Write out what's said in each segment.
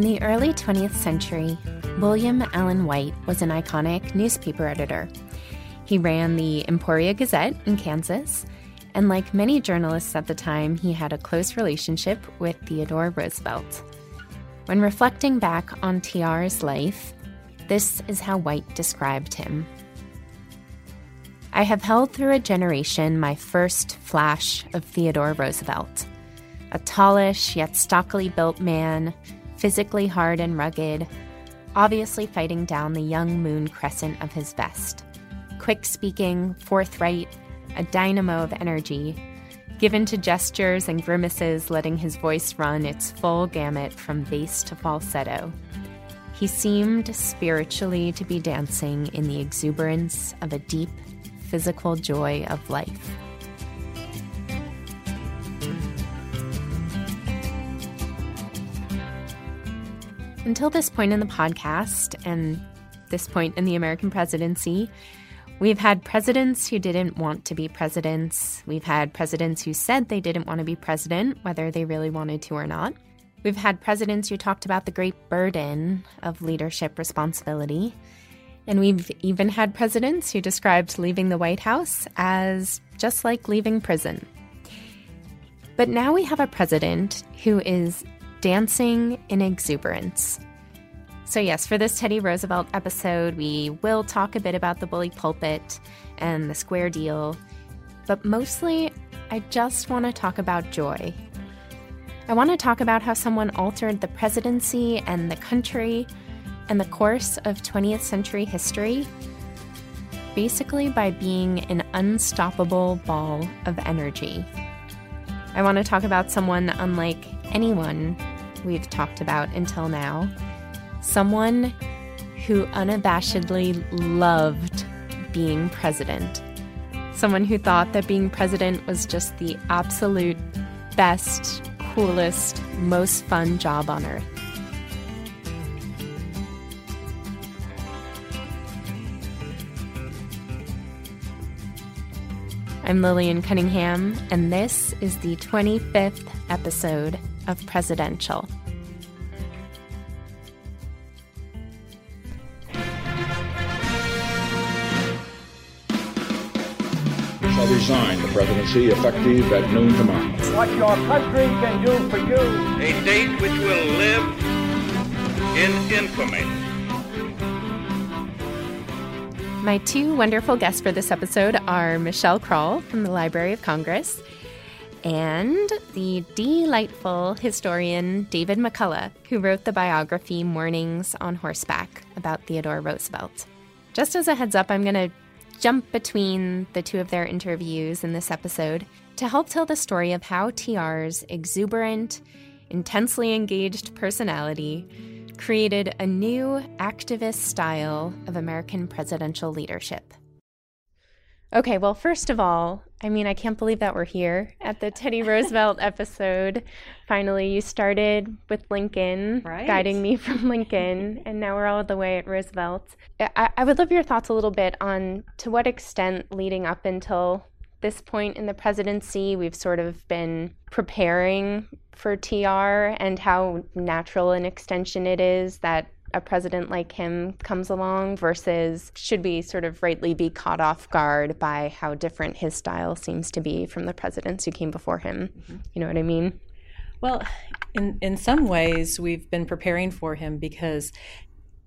In the early 20th century, William Allen White was an iconic newspaper editor. He ran the Emporia Gazette in Kansas, and like many journalists at the time, he had a close relationship with Theodore Roosevelt. When reflecting back on TR's life, this is how White described him. I have held through a generation my first flash of Theodore Roosevelt. A tallish yet stockily built man physically hard and rugged, obviously fighting down the young moon crescent of his vest. Quick speaking, forthright, a dynamo of energy, given to gestures and grimaces, letting his voice run its full gamut from bass to falsetto. He seemed spiritually to be dancing in the exuberance of a deep physical joy of life. Until this point in the podcast and this point in the American presidency, we've had presidents who didn't want to be presidents. We've had presidents who said they didn't want to be president, whether they really wanted to or not. We've had presidents who talked about the great burden of leadership responsibility. And we've even had presidents who described leaving the White House as just like leaving prison. But now we have a president who is dancing in exuberance. So, yes, for this Teddy Roosevelt episode, we will talk a bit about the bully pulpit and the square deal, but mostly, I just want to talk about joy. I want to talk about how someone altered the presidency and the country and the course of 20th century history basically by being an unstoppable ball of energy. I want to talk about someone unlike anyone we've talked about until now. Someone who unabashedly loved being president. Someone who thought that being president was just the absolute best, coolest, most fun job on earth. I'm Lillian Cunningham, and this is the 25th episode of Presidential. Shall resign the presidency effective at noon tomorrow. What your country can do for you. A date which will live in infamy. My two wonderful guests for this episode are Michelle Krowl from the Library of Congress and the delightful historian David McCullough, who wrote the biography Mornings on Horseback about Theodore Roosevelt. Just as a heads up, I'm going to jump between the two of their interviews in this episode to help tell the story of how TR's exuberant, intensely engaged personality created a new activist style of American presidential leadership. Okay, well, first of all, I mean, I can't believe that we're here at the Teddy Roosevelt episode. Finally, you started with Lincoln, right. guiding me from Lincoln, and now we're all the way at Roosevelt. I, I would love your thoughts a little bit on to what extent leading up until this point in the presidency, we've sort of been preparing for TR and how natural an extension it is that a president like him comes along versus should we sort of rightly be caught off guard by how different his style seems to be from the presidents who came before him? Mm-hmm. You know what I mean? Well, in, in some ways, we've been preparing for him because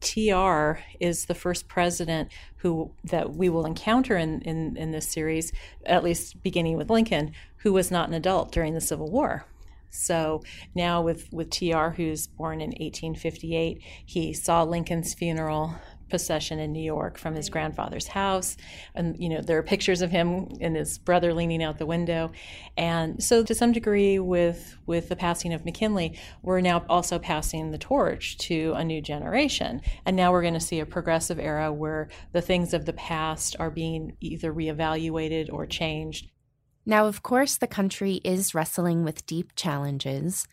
TR is the first president who that we will encounter in, in, in this series, at least beginning with Lincoln, who was not an adult during the Civil War. So now with with TR, who's born in 1858, he saw Lincoln's funeral procession in New York from his grandfather's house, and you know there are pictures of him and his brother leaning out the window, and so to some degree, with with the passing of McKinley, we're now also passing the torch to a new generation, and now we're going to see a progressive era where the things of the past are being either reevaluated or changed now, of course, the country is wrestling with deep challenges.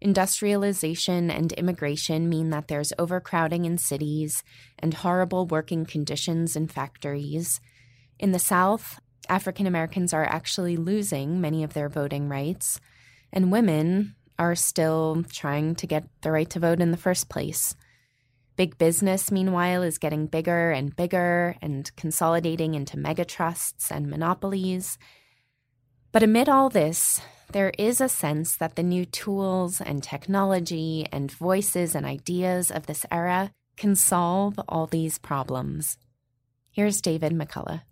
Industrialization and immigration mean that there's overcrowding in cities and horrible working conditions in factories. In the South, African Americans are actually losing many of their voting rights, and women are still trying to get the right to vote in the first place. Big business, meanwhile, is getting bigger and bigger and consolidating into megatrusts and monopolies. But amid all this, there is a sense that the new tools and technology and voices and ideas of this era can solve all these problems. Here's David McCullough.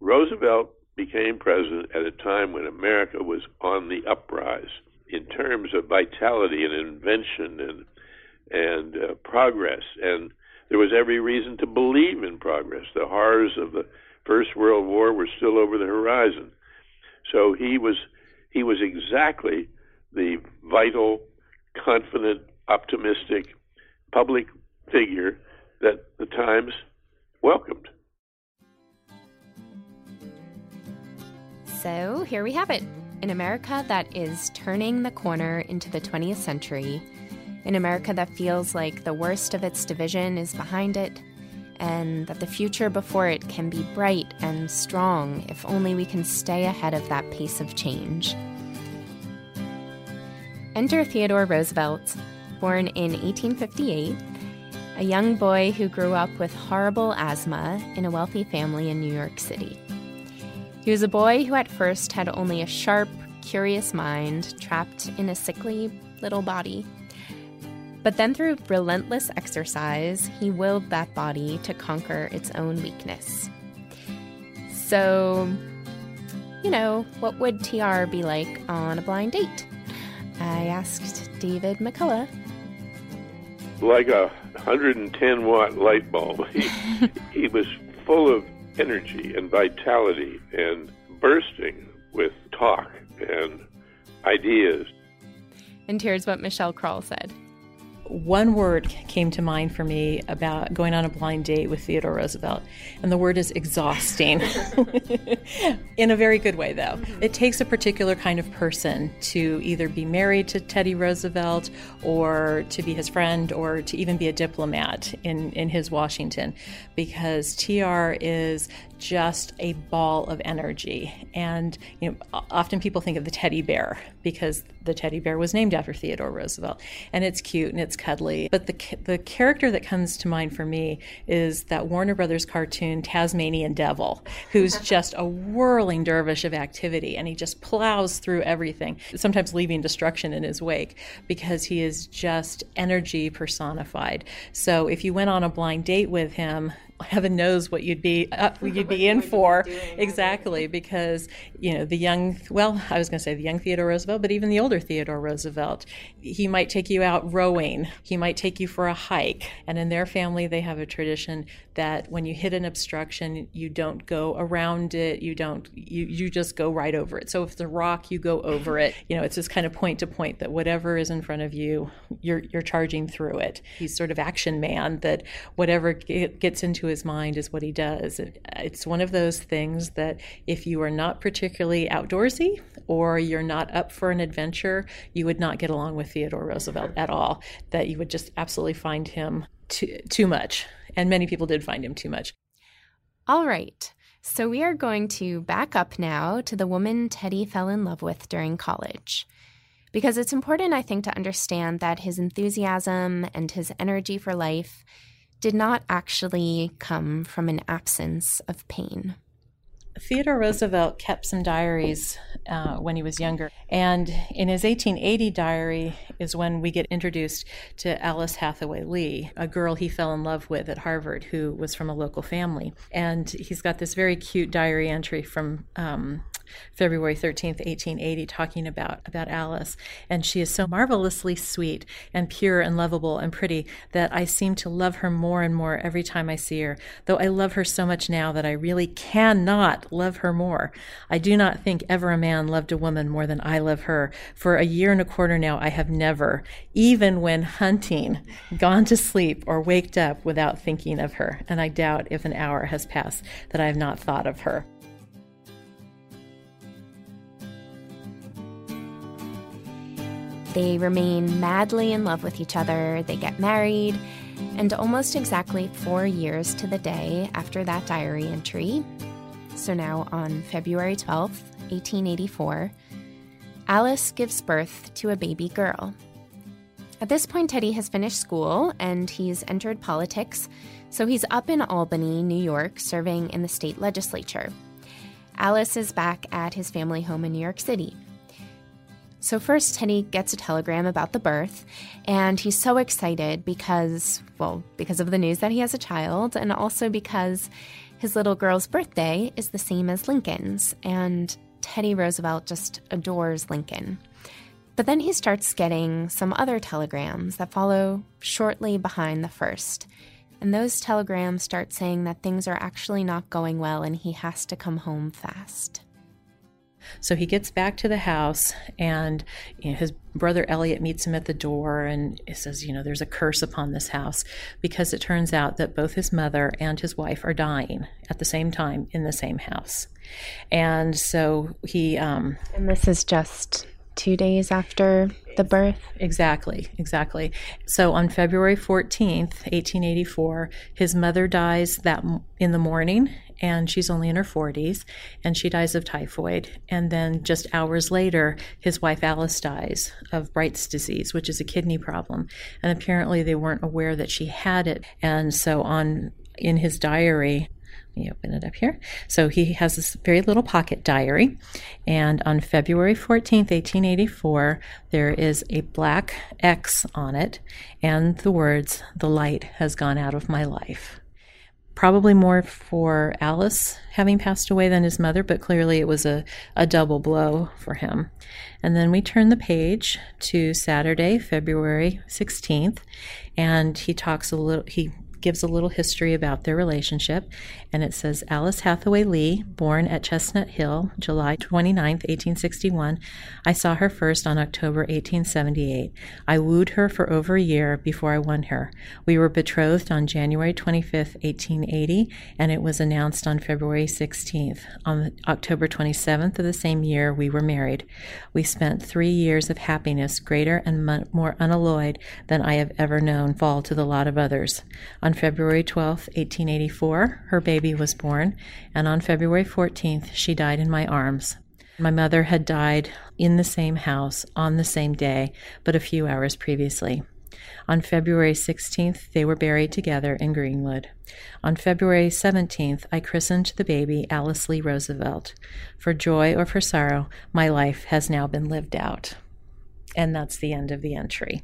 Roosevelt became president at a time when America was on the uprise in terms of vitality and invention and and uh, progress and there was every reason to believe in progress the horrors of the first world war were still over the horizon so he was he was exactly the vital confident optimistic public figure that the times welcomed. So here we have it. In America that is turning the corner into the 20th century, in America that feels like the worst of its division is behind it, and that the future before it can be bright and strong if only we can stay ahead of that pace of change. Enter Theodore Roosevelt, born in 1858, a young boy who grew up with horrible asthma in a wealthy family in New York City. He was a boy who at first had only a sharp, curious mind trapped in a sickly little body. But then, through relentless exercise, he willed that body to conquer its own weakness. So, you know, what would TR be like on a blind date? I asked David McCullough. Like a 110 watt light bulb. He, he was full of energy and vitality and bursting with talk and ideas. And here's what Michelle Krowl said one word came to mind for me about going on a blind date with Theodore Roosevelt, and the word is exhausting. In a very good way, though. Mm-hmm. It takes a particular kind of person to either be married to Teddy Roosevelt, or to be his friend, or to even be a diplomat in, in his Washington, because TR is just a ball of energy. And you know, often people think of the teddy bear because the teddy bear was named after Theodore Roosevelt, and it's cute and it's cuddly. But the the character that comes to mind for me is that Warner Brothers cartoon Tasmanian Devil, who's just a whirling dervish of activity, and he just plows through everything, sometimes leaving destruction in his wake because he is just energy personified. So if you went on a blind date with him, heaven knows what you'd be uh, you'd be in for. Exactly because you know the young well I was going to say the young Theodore Roosevelt but even the older Theodore Roosevelt he might take you out rowing he might take you for a hike and in their family they have a tradition that when you hit an obstruction you don't go around it you don't you you just go right over it. So if it's a rock you go over it you know it's this kind of point to point that whatever is in front of you you're you're charging through it. He's sort of action man that whatever gets into his mind is what he does. It's one of those things that if you are not particularly outdoorsy or you're not up for an adventure, you would not get along with Theodore Roosevelt at all. That you would just absolutely find him too, too much. And many people did find him too much. All right. So we are going to back up now to the woman Teddy fell in love with during college. Because it's important, I think, to understand that his enthusiasm and his energy for life did not actually come from an absence of pain. Theodore Roosevelt kept some diaries uh, when he was younger. And in his 1880 diary is when we get introduced to Alice Hathaway Lee, a girl he fell in love with at Harvard who was from a local family. And he's got this very cute diary entry from um, February 13th, 1880, talking about, about Alice. And she is so marvelously sweet and pure and lovable and pretty that I seem to love her more and more every time I see her, though I love her so much now that I really cannot love her more. I do not think ever a man loved a woman more than I love her. For a year and a quarter now, I have never, even when hunting, gone to sleep or waked up without thinking of her. And I doubt if an hour has passed that I have not thought of her. They remain madly in love with each other, they get married, and almost exactly four years to the day after that diary entry, so now on February 12th, 1884, Alice gives birth to a baby girl. At this point, Teddy has finished school and he's entered politics, so he's up in Albany, New York, serving in the state legislature. Alice is back at his family home in New York City. So, first, Teddy gets a telegram about the birth, and he's so excited because, well, because of the news that he has a child, and also because his little girl's birthday is the same as Lincoln's, and Teddy Roosevelt just adores Lincoln. But then he starts getting some other telegrams that follow shortly behind the first. And those telegrams start saying that things are actually not going well and he has to come home fast. So he gets back to the house, and you know, his brother Elliott meets him at the door and says, You know, there's a curse upon this house because it turns out that both his mother and his wife are dying at the same time in the same house. And so he. Um, and this is just two days after the birth? Exactly, exactly. So on February 14th, 1884, his mother dies that in the morning and she's only in her 40s and she dies of typhoid and then just hours later his wife Alice dies of Bright's disease which is a kidney problem and apparently they weren't aware that she had it and so on in his diary me open it up here. So he has this very little pocket diary. And on February 14th, 1884, there is a black X on it and the words, The light has gone out of my life. Probably more for Alice having passed away than his mother, but clearly it was a, a double blow for him. And then we turn the page to Saturday, February 16th, and he talks a little, he gives a little history about their relationship, and it says Alice Hathaway Lee, born at Chestnut Hill, July 29, 1861. I saw her first on October 1878. I wooed her for over a year before I won her. We were betrothed on January 25, 1880, and it was announced on February 16th. On October 27th of the same year, we were married. We spent three years of happiness, greater and more unalloyed than I have ever known fall to the lot of others. On February 12, 1884, her baby was born, and on February 14th, she died in my arms. My mother had died in the same house on the same day, but a few hours previously. On February 16th, they were buried together in Greenwood. On February 17th, I christened the baby Alice Lee Roosevelt. For joy or for sorrow, my life has now been lived out. And that's the end of the entry.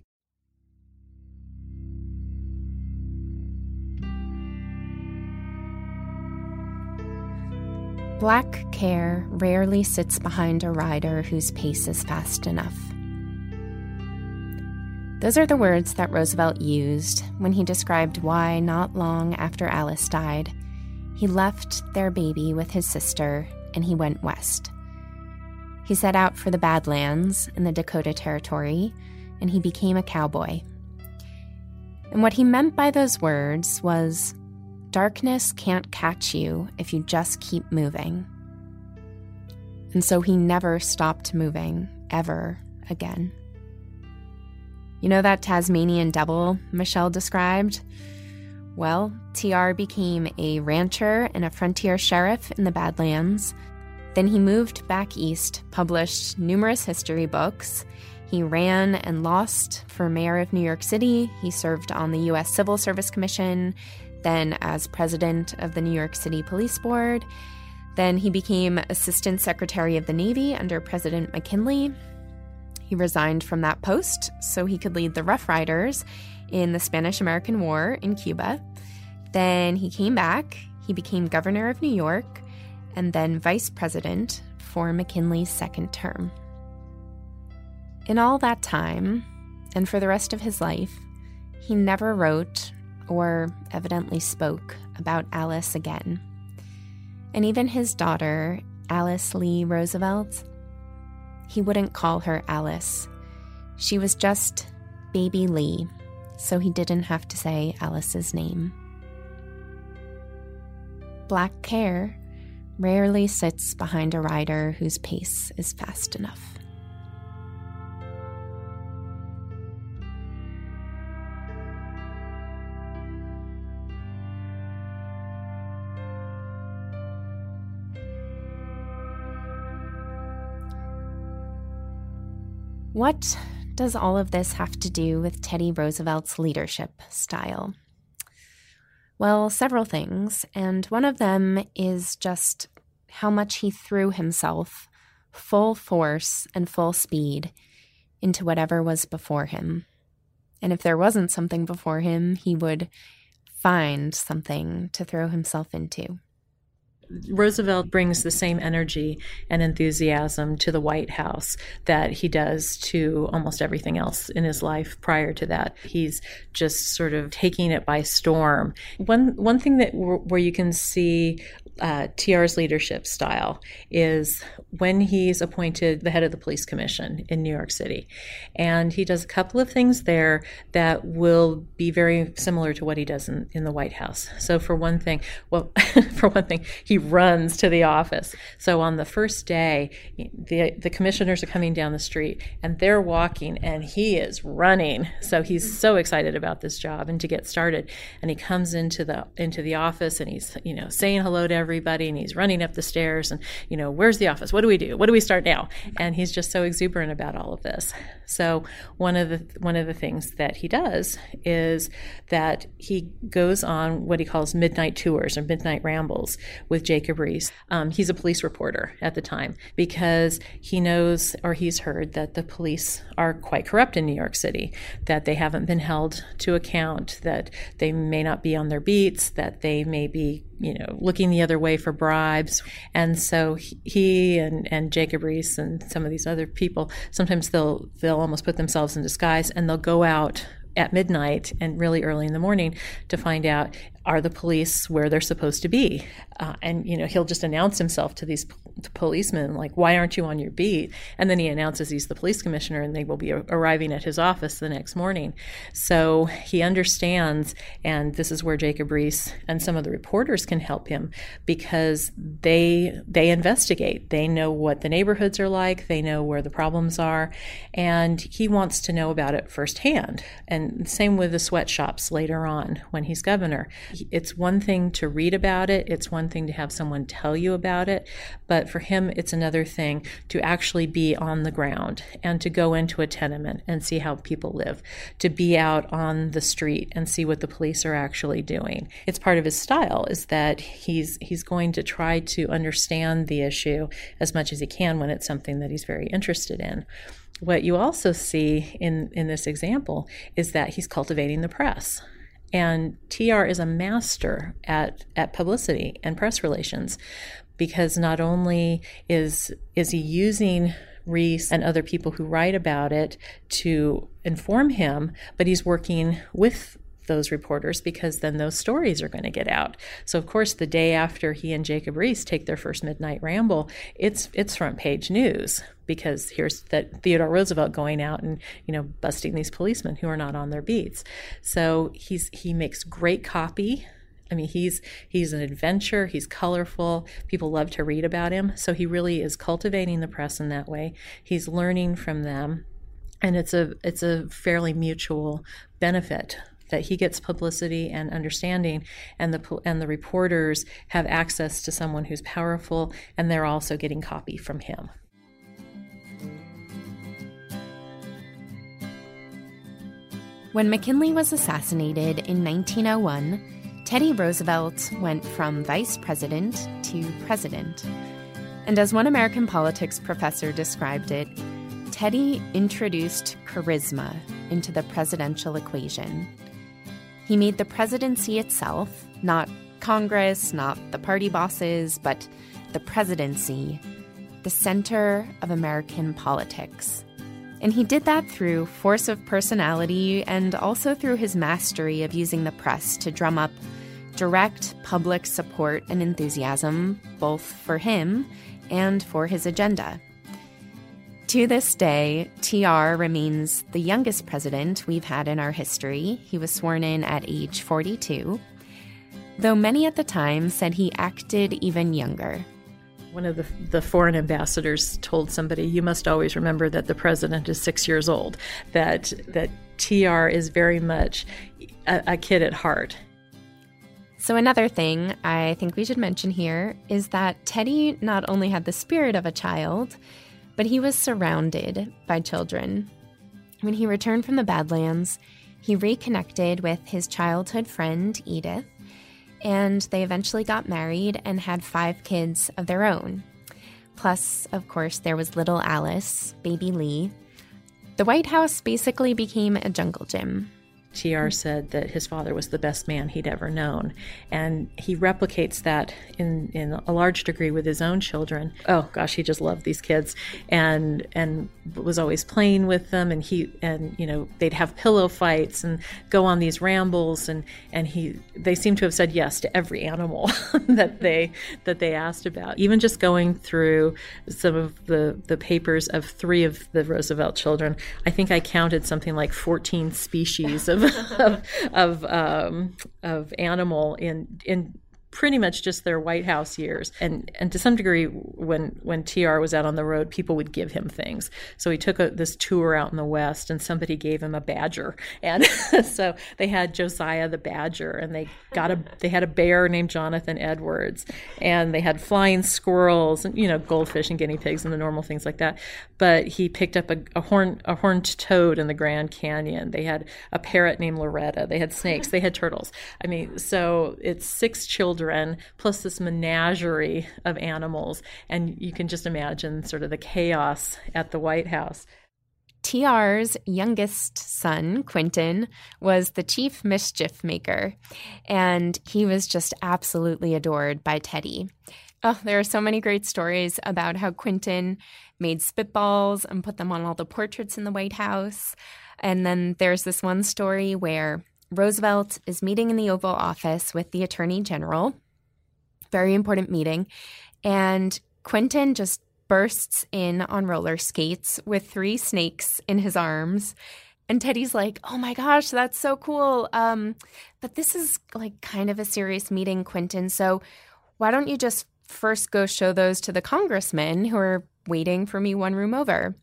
Black care rarely sits behind a rider whose pace is fast enough. Those are the words that Roosevelt used when he described why, not long after Alice died, he left their baby with his sister and he went west. He set out for the Badlands in the Dakota Territory and he became a cowboy. And what he meant by those words was Darkness can't catch you if you just keep moving. And so he never stopped moving, ever again. You know that Tasmanian devil Michelle described? Well, TR became a rancher and a frontier sheriff in the Badlands. Then he moved back east, published numerous history books. He ran and lost for mayor of New York City. He served on the U.S. Civil Service Commission then as president of the New York City Police Board. Then he became Assistant Secretary of the Navy under President McKinley. He resigned from that post so he could lead the Rough Riders in the Spanish American War in Cuba. Then he came back, he became governor of New York, and then vice president for McKinley's second term. In all that time, and for the rest of his life, he never wrote or evidently spoke about Alice again. And even his daughter, Alice Lee Roosevelt, he wouldn't call her Alice. She was just Baby Lee, so he didn't have to say Alice's name. Black care rarely sits behind a rider whose pace is fast enough. What does all of this have to do with Teddy Roosevelt's leadership style? Well, several things, and one of them is just how much he threw himself, full force and full speed, into whatever was before him. And if there wasn't something before him, he would find something to throw himself into. Roosevelt brings the same energy and enthusiasm to the White House that he does to almost everything else in his life prior to that. He's just sort of taking it by storm. One one thing that where you can see uh, TR's leadership style is when he's appointed the head of the police commission in New York City. And he does a couple of things there that will be very similar to what he does in, in the White House. So, for one thing, well, for one thing, he runs to the office. So, on the first day, the, the commissioners are coming down the street and they're walking and he is running. So, he's so excited about this job and to get started. And he comes into the into the office and he's, you know, saying hello to everybody and he's running up the stairs and, you know, where's the office? What do we do? What do we start now? And he's just so exuberant about all of this. So one of the one of the things that he does is that he goes on what he calls midnight tours or midnight rambles with Jacob Riis. Um, he's a police reporter at the time because he knows or he's heard that the police are quite corrupt in New York City, that they haven't been held to account, that they may not be on their beats, that they may be you know, looking the other way for bribes. And so he and, and Jacob Riis and some of these other people, sometimes they'll they'll almost put themselves in disguise and they'll go out at midnight and really early in the morning to find out are the police where they're supposed to be. Uh, and you know he'll just announce himself to these policemen like why aren't you on your beat? And then he announces he's the police commissioner and they will be arriving at his office the next morning. So he understands and this is where jacob riis and some of the reporters can help him because they they investigate. They know what the neighborhoods are like. They know where the problems are. And he wants to know about it firsthand. And same with the sweatshops later on when he's governor it's one thing to read about it it's one thing to have someone tell you about it, but for him, it's another thing to actually be on the ground and to go into a tenement and see how people live, to be out on the street and see what the police are actually doing. It's part of his style is that he's he's going to try to understand the issue as much as he can when it's something that he's very interested in what you also see in, in this example is that he's cultivating the press. And TR is a master at, at publicity and press relations because not only is is he using Riis and other people who write about it to inform him, but he's working with those reporters because then those stories are going to get out. So of course the day after he and Jacob Riis take their first midnight ramble, it's it's front page news because here's that Theodore Roosevelt going out and you know busting these policemen who are not on their beats. So he's he makes great copy. I mean, he's he's an adventure. He's colorful. People love to read about him. So he really is cultivating the press in that way. He's learning from them, and it's a it's a fairly mutual benefit that he gets publicity and understanding, and the and the reporters have access to someone who's powerful, and they're also getting copy from him. When McKinley was assassinated in 1901, Teddy Roosevelt went from vice president to president. And as one American politics professor described it, Teddy introduced charisma into the presidential equation. He made the presidency itself, not Congress, not the party bosses, but the presidency, the center of American politics. And he did that through force of personality and also through his mastery of using the press to drum up direct public support and enthusiasm, both for him and for his agenda. To this day, TR remains the youngest president we've had in our history. He was sworn in at age 42, though many at the time said he acted even younger. One of the, the foreign ambassadors told somebody, "You must always remember that the president is six years old. That that TR is very much a, a kid at heart." So, another thing I think we should mention here is that Teddy not only had the spirit of a child, But he was surrounded by children. When he returned from the Badlands, he reconnected with his childhood friend, Edith, and they eventually got married and had five kids of their own. Plus, of course, there was little Alice, baby Lee. The White House basically became a jungle gym. TR said that his father was the best man he'd ever known. And he replicates that in, in a large degree with his own children. Oh gosh, he just loved these kids and and was always playing with them and he and you know, they'd have pillow fights and go on these rambles and and he they seem to have said yes to every animal that they that they asked about. Even just going through some of the the papers of three of the Roosevelt children, I think I counted something like 14 species of of of, um, of animal in in pretty much just their White House years. And and to some degree, when when TR was out on the road, people would give him things. So he took a, this tour out in the West, and somebody gave him a badger, and so they had Josiah the badger, and they got a they had a bear named Jonathan Edwards, and they had flying squirrels, and you know goldfish and guinea pigs and the normal things like that. But he picked up a, a horn a horned toad in the Grand Canyon. They had a parrot named Loretta. They had snakes. They had turtles. I mean, so it's six children children plus this menagerie of animals. And you can just imagine sort of the chaos at the White House. TR's youngest son, Quentin, was the chief mischief maker, and he was just absolutely adored by Teddy. Oh, there are so many great stories about how Quentin made spitballs and put them on all the portraits in the White House. And then there's this one story where Roosevelt is meeting in the Oval Office with the Attorney General, very important meeting. And Quentin just bursts in on roller skates with three snakes in his arms. And Teddy's like, "Oh my gosh, that's so cool. Um, but this is like kind of a serious meeting, Quentin. So why don't you just first go show those to the congressmen who are waiting for me one room over?"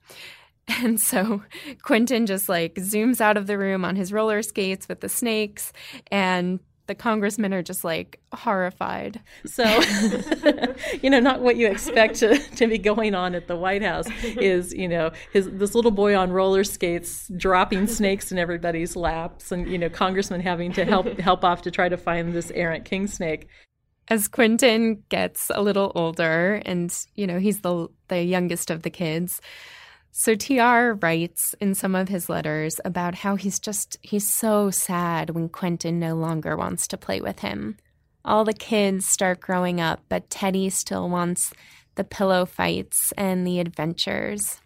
And so Quentin just like zooms out of the room on his roller skates with the snakes and the congressmen are just like horrified. So, you know, not what you expect to, to be going on at the White House is, you know, his this little boy on roller skates dropping snakes in everybody's laps, and you know, congressmen having to help help off to try to find this errant king snake. As Quentin gets a little older, and you know, he's the the youngest of the kids so TR writes in some of his letters about how he's just he's so sad when Quentin no longer wants to play with him. All the kids start growing up, but Teddy still wants the pillow fights and the adventures.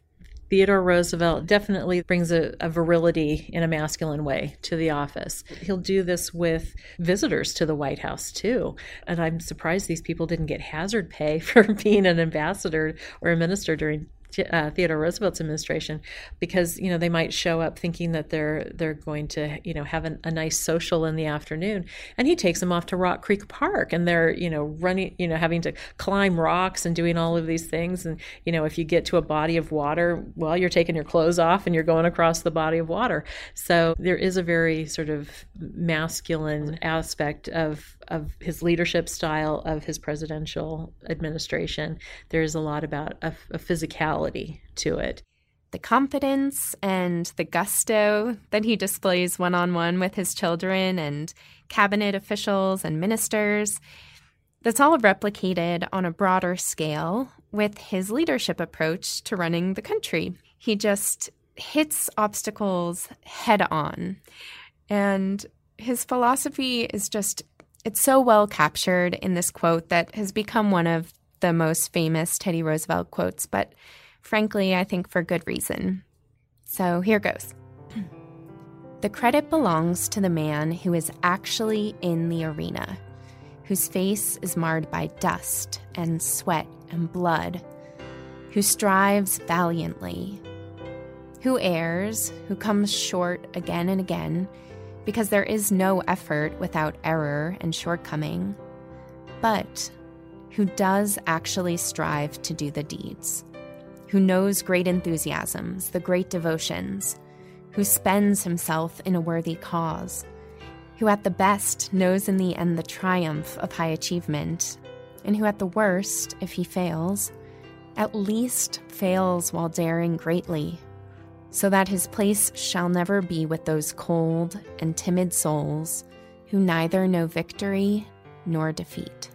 Theodore Roosevelt definitely brings a, a, virility in a masculine way to the office. He'll do this with visitors to the White House too. And I'm surprised these people didn't get hazard pay for being an ambassador or a minister during uh, Theodore Roosevelt's administration because you know they might show up thinking that they're they're going to you know have an, a nice social in the afternoon, and he takes them off to Rock Creek Park, and they're you know running you know having to climb rocks and doing all of these things, and you know if you get to a body of water, well you're taking your clothes off and you're going across the body of water. So there is a very sort of masculine aspect of of his leadership style of his presidential administration. There's a lot about a, a physicality to it. The confidence and the gusto that he displays one on one with his children and cabinet officials and ministers. That's all replicated on a broader scale with his leadership approach to running the country. He just hits obstacles head on. And his philosophy is just it's so well captured in this quote that has become one of the most famous Teddy Roosevelt quotes, but frankly, I think for good reason. So here goes. The credit belongs to the man who is actually in the arena, whose face is marred by dust and sweat and blood, who strives valiantly, who errs, who comes short again and again because there is no effort without error and shortcoming, but who does actually strive to do the deeds, who knows great enthusiasms, the great devotions, who spends himself in a worthy cause, who at the best knows in the end the triumph of high achievement, and who at the worst, if he fails, at least fails while daring greatly, so that his place shall never be with those cold and timid souls who neither know victory nor defeat.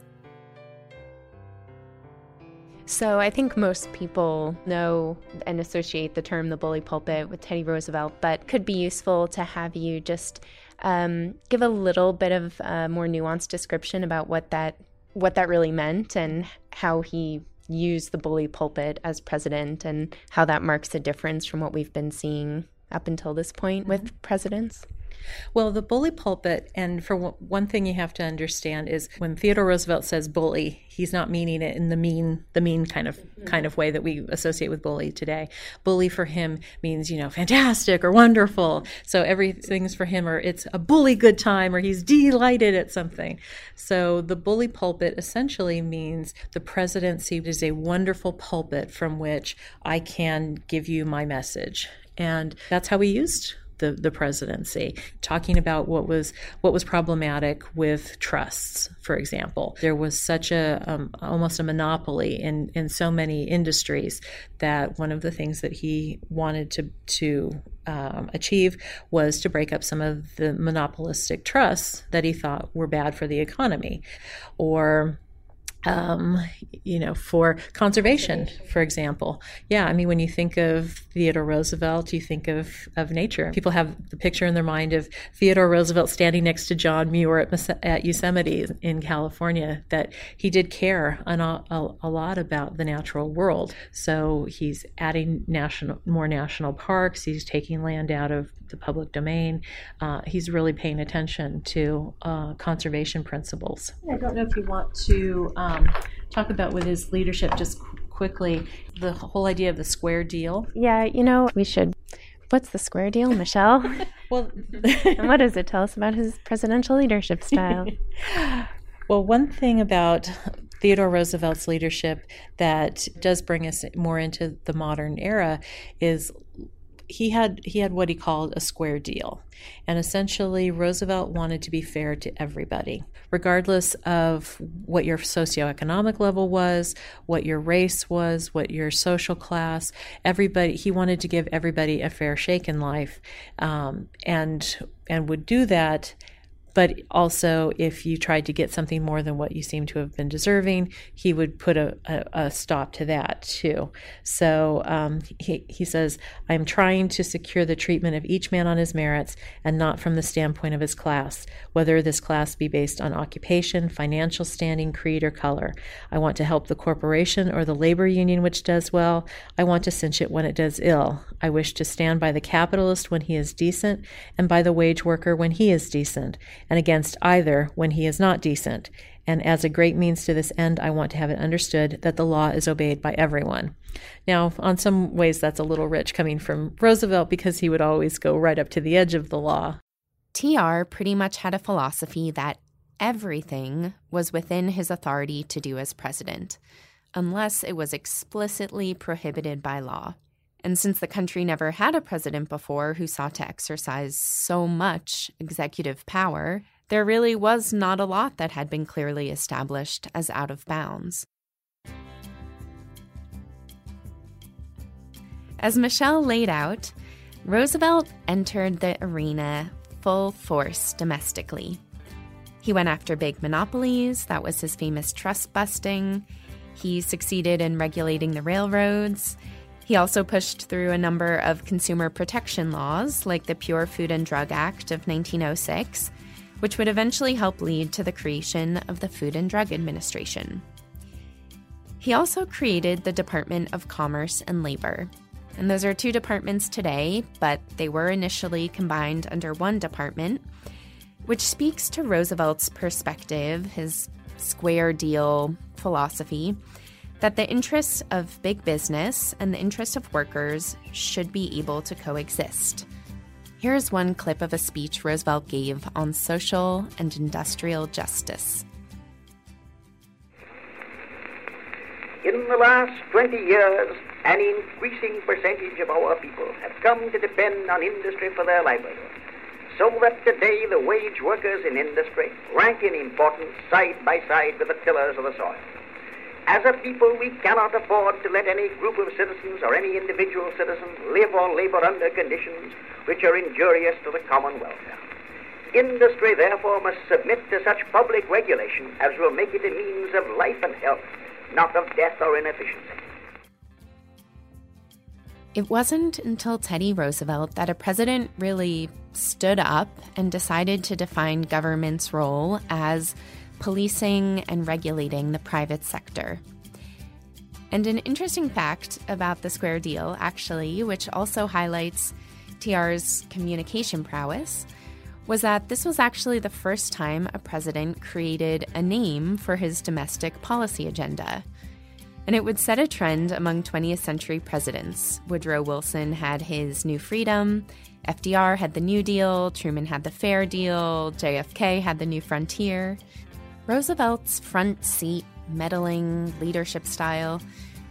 So I think most people know and associate the term the bully pulpit with Teddy Roosevelt, but could be useful to have you just um, give a little bit of a more nuanced description about what that what that really meant and how he used the bully pulpit as president and how that marks a difference from what we've been seeing up until this point with mm-hmm. presidents. Well, the bully pulpit, and for one thing you have to understand is when Theodore Roosevelt says bully, he's not meaning it in the mean, the mean kind of kind of way that we associate with bully today. Bully for him means you know fantastic or wonderful. So everything's for him, or it's a bully good time, or he's delighted at something. So the bully pulpit essentially means the presidency is a wonderful pulpit from which I can give you my message. And that's how we used the, the presidency, talking about what was what was problematic with trusts, for example. There was such a um, almost a monopoly in in so many industries that one of the things that he wanted to to um, achieve was to break up some of the monopolistic trusts that he thought were bad for the economy, or um, you know, for conservation, for example. Yeah, I mean, when you think of Theodore Roosevelt, you think of, of nature. People have the picture in their mind of Theodore Roosevelt standing next to John Muir at, at Yosemite in California, that he did care an, a, a lot about the natural world. So he's adding national, more national parks, he's taking land out of the public domain. Uh, he's really paying attention to uh, conservation principles. I don't know if you want to um, talk about with his leadership just quickly the whole idea of the square deal. Yeah, you know, we should. What's the square deal, Michelle? well, and what does it tell us about his presidential leadership style? well, one thing about Theodore Roosevelt's leadership that does bring us more into the modern era is he had he had what he called a square deal. And essentially roosevelt wanted to be fair to everybody regardless of what your socioeconomic level was what your race was what your social class. Everybody he wanted to give everybody a fair shake in life um, and and would do that but also if you tried to get something more than what you seem to have been deserving, he would put a, a, a stop to that too. So um, he, he says, I'm trying to secure the treatment of each man on his merits and not from the standpoint of his class, whether this class be based on occupation, financial standing, creed, or color. I want to help the corporation or the labor union which does well. I want to cinch it when it does ill. I wish to stand by the capitalist when he is decent and by the wage worker when he is decent and against either when he is not decent. And as a great means to this end, I want to have it understood that the law is obeyed by everyone. Now, on some ways, that's a little rich coming from Roosevelt because he would always go right up to the edge of the law. TR pretty much had a philosophy that everything was within his authority to do as president, unless it was explicitly prohibited by law. And since the country never had a president before who sought to exercise so much executive power, there really was not a lot that had been clearly established as out of bounds. As Michelle laid out, Roosevelt entered the arena full force domestically. He went after big monopolies, that was his famous trust busting. He succeeded in regulating the railroads. He also pushed through a number of consumer protection laws, like the Pure Food and Drug Act of 1906, which would eventually help lead to the creation of the Food and Drug Administration. He also created the Department of Commerce and Labor. And those are two departments today, but they were initially combined under one department, which speaks to Roosevelt's perspective, his square deal philosophy, that the interests of big business and the interests of workers should be able to coexist. Here's one clip of a speech Roosevelt gave on social and industrial justice. In the last 20 years, an increasing percentage of our people have come to depend on industry for their livelihood, so that today the wage workers in industry rank in importance side by side with the tillers of the soil. As a people, we cannot afford to let any group of citizens or any individual citizen live or labor under conditions which are injurious to the common welfare. Industry, therefore, must submit to such public regulation as will make it a means of life and health, not of death or inefficiency. It wasn't until Teddy Roosevelt that a president really stood up and decided to define government's role as policing and regulating the private sector. And an interesting fact about the Square Deal, actually, which also highlights TR's communication prowess, was that this was actually the first time a president created a name for his domestic policy agenda. And it would set a trend among 20th century presidents. Woodrow Wilson had his New Freedom, FDR had the New Deal, Truman had the Fair Deal, JFK had the New Frontier. Roosevelt's front seat, meddling leadership style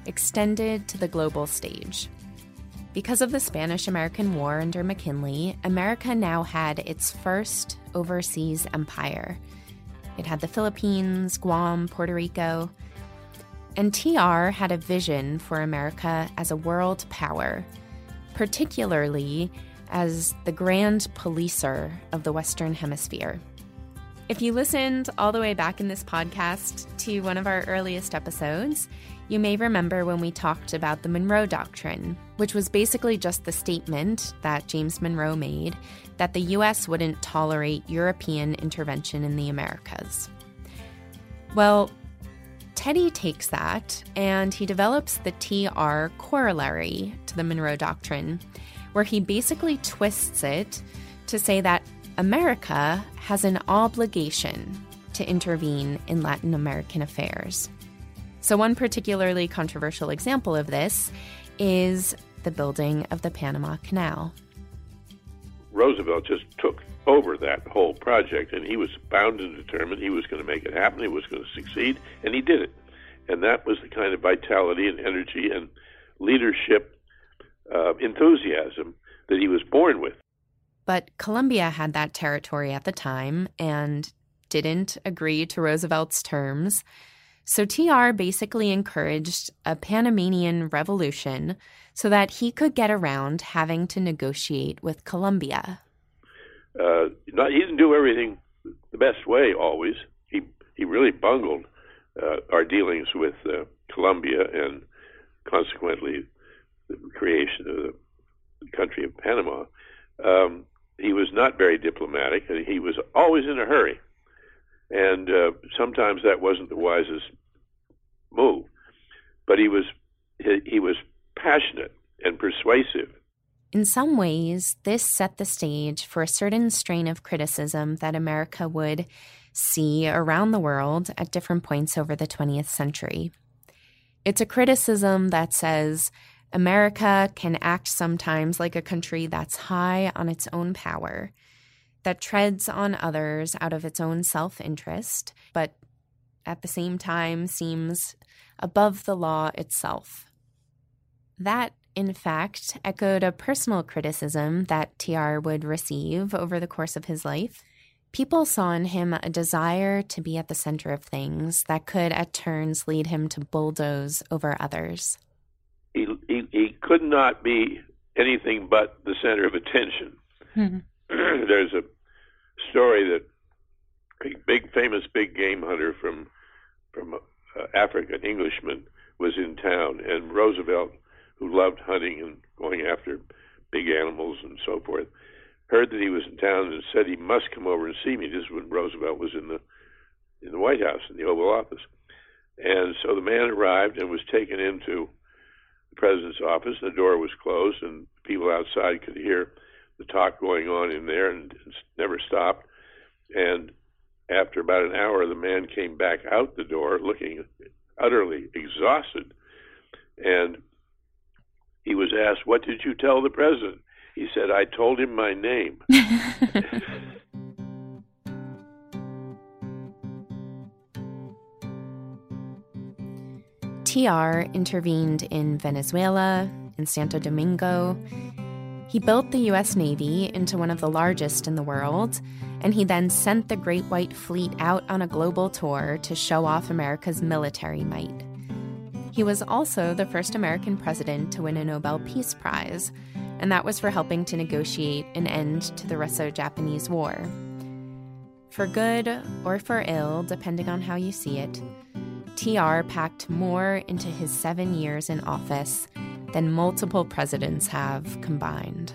extended to the global stage. Because of the Spanish American War under McKinley, America now had its first overseas empire. It had the Philippines, Guam, Puerto Rico. And TR had a vision for America as a world power, particularly as the grand policer of the Western Hemisphere. If you listened all the way back in this podcast to one of our earliest episodes, you may remember when we talked about the Monroe Doctrine, which was basically just the statement that James Monroe made that the U.S. wouldn't tolerate European intervention in the Americas. Well, Teddy takes that and he develops the TR corollary to the Monroe Doctrine, where he basically twists it to say that America has an obligation to intervene in Latin American affairs. So, one particularly controversial example of this is the building of the Panama Canal. Roosevelt just took over that whole project, and he was bound and determined he was going to make it happen, he was going to succeed, and he did it. And that was the kind of vitality and energy and leadership uh, enthusiasm that he was born with. But Colombia had that territory at the time and didn't agree to Roosevelt's terms. So TR basically encouraged a Panamanian revolution so that he could get around having to negotiate with Colombia. Uh, not, he didn't do everything the best way always. He he really bungled uh, our dealings with uh, Colombia and consequently the creation of the country of Panama. Um, he was not very diplomatic, he was always in a hurry. And uh, sometimes that wasn't the wisest move, but he was he, he was passionate and persuasive. In some ways, this set the stage for a certain strain of criticism that America would see around the world at different points over the 20th century. It's a criticism that says America can act sometimes like a country that's high on its own power, that treads on others out of its own self interest, but at the same time seems above the law itself. That, in fact, echoed a personal criticism that TR would receive over the course of his life. People saw in him a desire to be at the center of things that could at turns lead him to bulldoze over others he, he, he could not be anything but the center of attention. Mm-hmm. There's a story that a big famous big game hunter from from uh, Africa, an Englishman, was in town, and Roosevelt, who loved hunting and going after big animals and so forth, heard that he was in town and said he must come over and see me. This is when Roosevelt was in the in the White House in the Oval Office, and so the man arrived and was taken into president's office. The door was closed, and people outside could hear the talk going on in there, and it never stopped. And after about an hour, the man came back out the door, looking utterly exhausted, and he was asked, "What did you tell the president?" He said, "I told him my name." TR intervened in Venezuela, in Santo Domingo. He built the U.S. Navy into one of the largest in the world, and he then sent the Great White Fleet out on a global tour to show off America's military might. He was also the first American president to win a Nobel Peace Prize, and that was for helping to negotiate an end to the Russo Japanese War. For good or for ill, depending on how you see it, TR packed more into his seven years in office than multiple presidents have combined.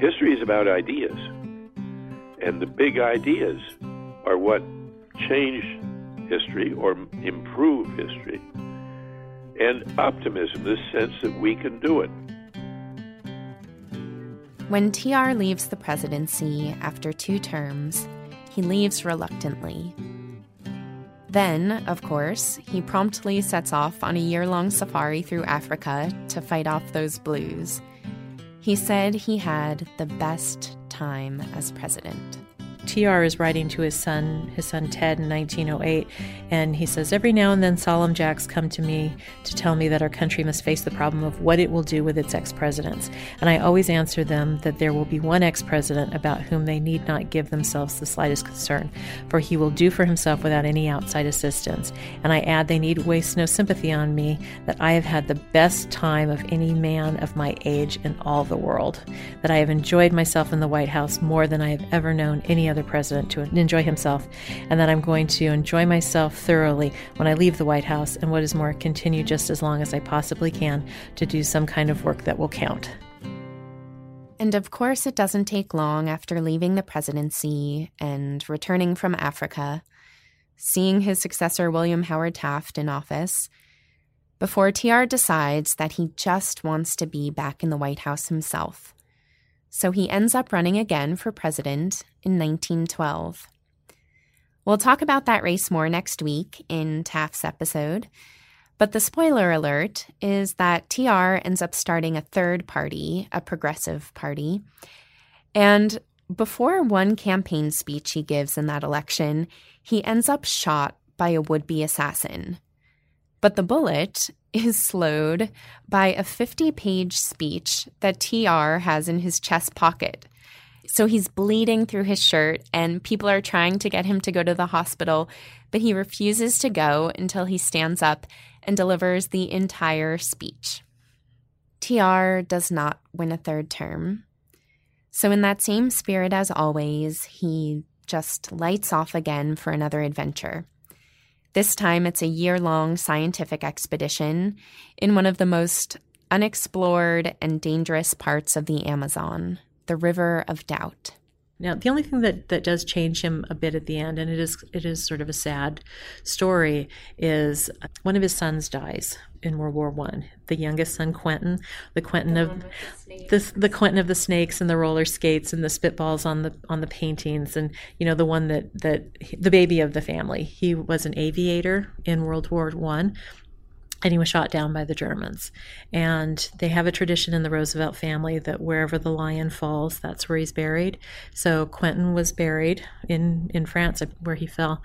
History is about ideas, and the big ideas are what change history or improve history. And optimism, this sense that we can do it. When TR leaves the presidency after two terms, he leaves reluctantly. Then, of course, he promptly sets off on a year long safari through Africa to fight off those blues. He said he had the best time as president. TR is writing to his son, his son Ted, in 1908, and he says, Every now and then, solemn jacks come to me to tell me that our country must face the problem of what it will do with its ex presidents. And I always answer them that there will be one ex president about whom they need not give themselves the slightest concern, for he will do for himself without any outside assistance. And I add, they need waste no sympathy on me, that I have had the best time of any man of my age in all the world, that I have enjoyed myself in the White House more than I have ever known any other president to enjoy himself, and that I'm going to enjoy myself thoroughly when I leave the White House, and what is more, continue just as long as I possibly can to do some kind of work that will count. And of course, it doesn't take long after leaving the presidency and returning from Africa, seeing his successor, William Howard Taft, in office, before TR decides that he just wants to be back in the White House himself. So he ends up running again for president in 1912. We'll talk about that race more next week in Taft's episode. But the spoiler alert is that TR ends up starting a third party, a progressive party. And before one campaign speech he gives in that election, he ends up shot by a would be assassin. But the bullet is slowed by a 50 page speech that TR has in his chest pocket. So he's bleeding through his shirt, and people are trying to get him to go to the hospital, but he refuses to go until he stands up and delivers the entire speech. TR does not win a third term. So, in that same spirit as always, he just lights off again for another adventure. This time, it's a year long scientific expedition in one of the most unexplored and dangerous parts of the Amazon, the River of Doubt. Now, the only thing that, that does change him a bit at the end, and it is it is sort of a sad story, is one of his sons dies in World War One. The youngest son, Quentin, the Quentin the of the, the Quentin of the snakes and the roller skates and the spitballs on the on the paintings, and you know the one that that the baby of the family. He was an aviator in World War One and he was shot down by the Germans. And they have a tradition in the Roosevelt family that wherever the lion falls, that's where he's buried. So Quentin was buried in in France where he fell,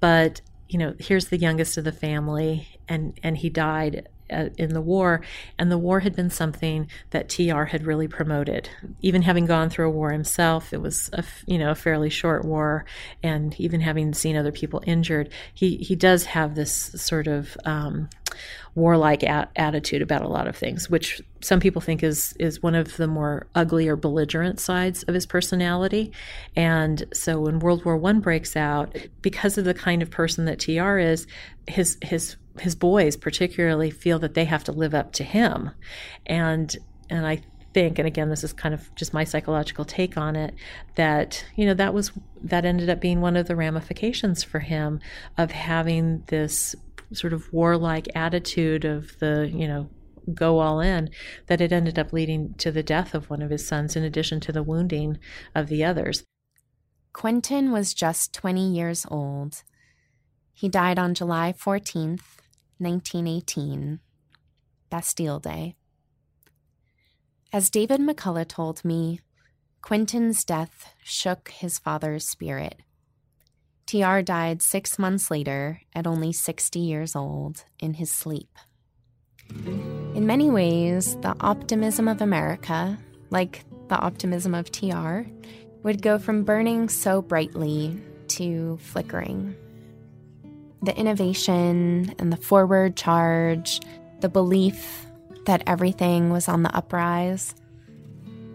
but you know, here's the youngest of the family, and and he died uh, in the war, and the war had been something that TR had really promoted. Even having gone through a war himself, it was a you know a fairly short war, and even having seen other people injured, he he does have this sort of um, warlike attitude about a lot of things, which some people think is is one of the more ugly or belligerent sides of his personality. And so when World War One breaks out, because of the kind of person that TR is, his his his boys particularly feel that they have to live up to him and and i think and again this is kind of just my psychological take on it that you know that was that ended up being one of the ramifications for him of having this sort of warlike attitude of the you know go all in that it ended up leading to the death of one of his sons in addition to the wounding of the others quentin was just 20 years old he died on july 14th 1918, Bastille Day. As David McCullough told me, Quentin's death shook his father's spirit. TR died six months later at only 60 years old in his sleep. In many ways, the optimism of America, like the optimism of TR, would go from burning so brightly to flickering. the innovation and the forward charge, the belief that everything was on the uprise,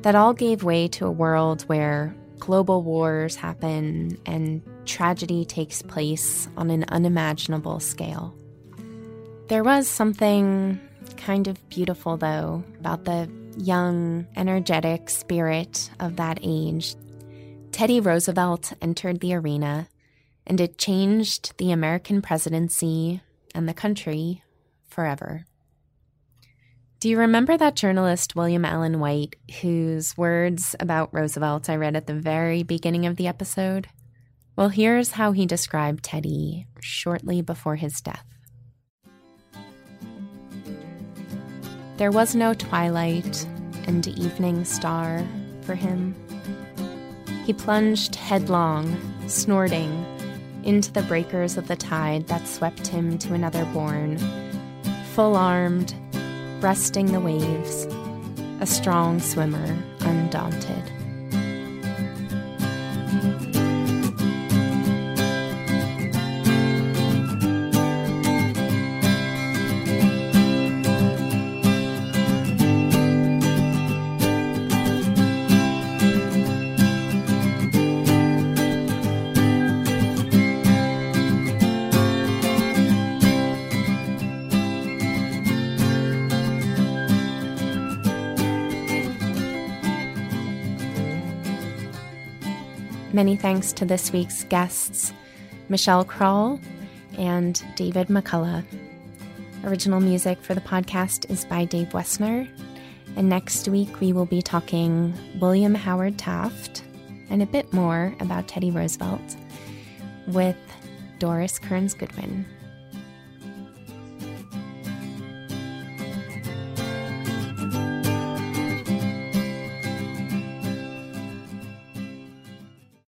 that all gave way to a world where global wars happen and tragedy takes place on an unimaginable scale. There was something kind of beautiful, though, about the young, energetic spirit of that age. Teddy Roosevelt entered the arena, and it changed the American presidency and the country forever. Do you remember that journalist William Allen White, whose words about Roosevelt I read at the very beginning of the episode? Well, here's how he described Teddy shortly before his death. There was no twilight and evening star for him. He plunged headlong, snorting, into the breakers of the tide that swept him to another bourne, full armed, breasting the waves, a strong swimmer, undaunted. Many thanks to this week's guests, Michelle Krowl and David McCullough. Original music for the podcast is by Dave Wessner. And next week, we will be talking William Howard Taft and a bit more about Teddy Roosevelt with Doris Kearns Goodwin.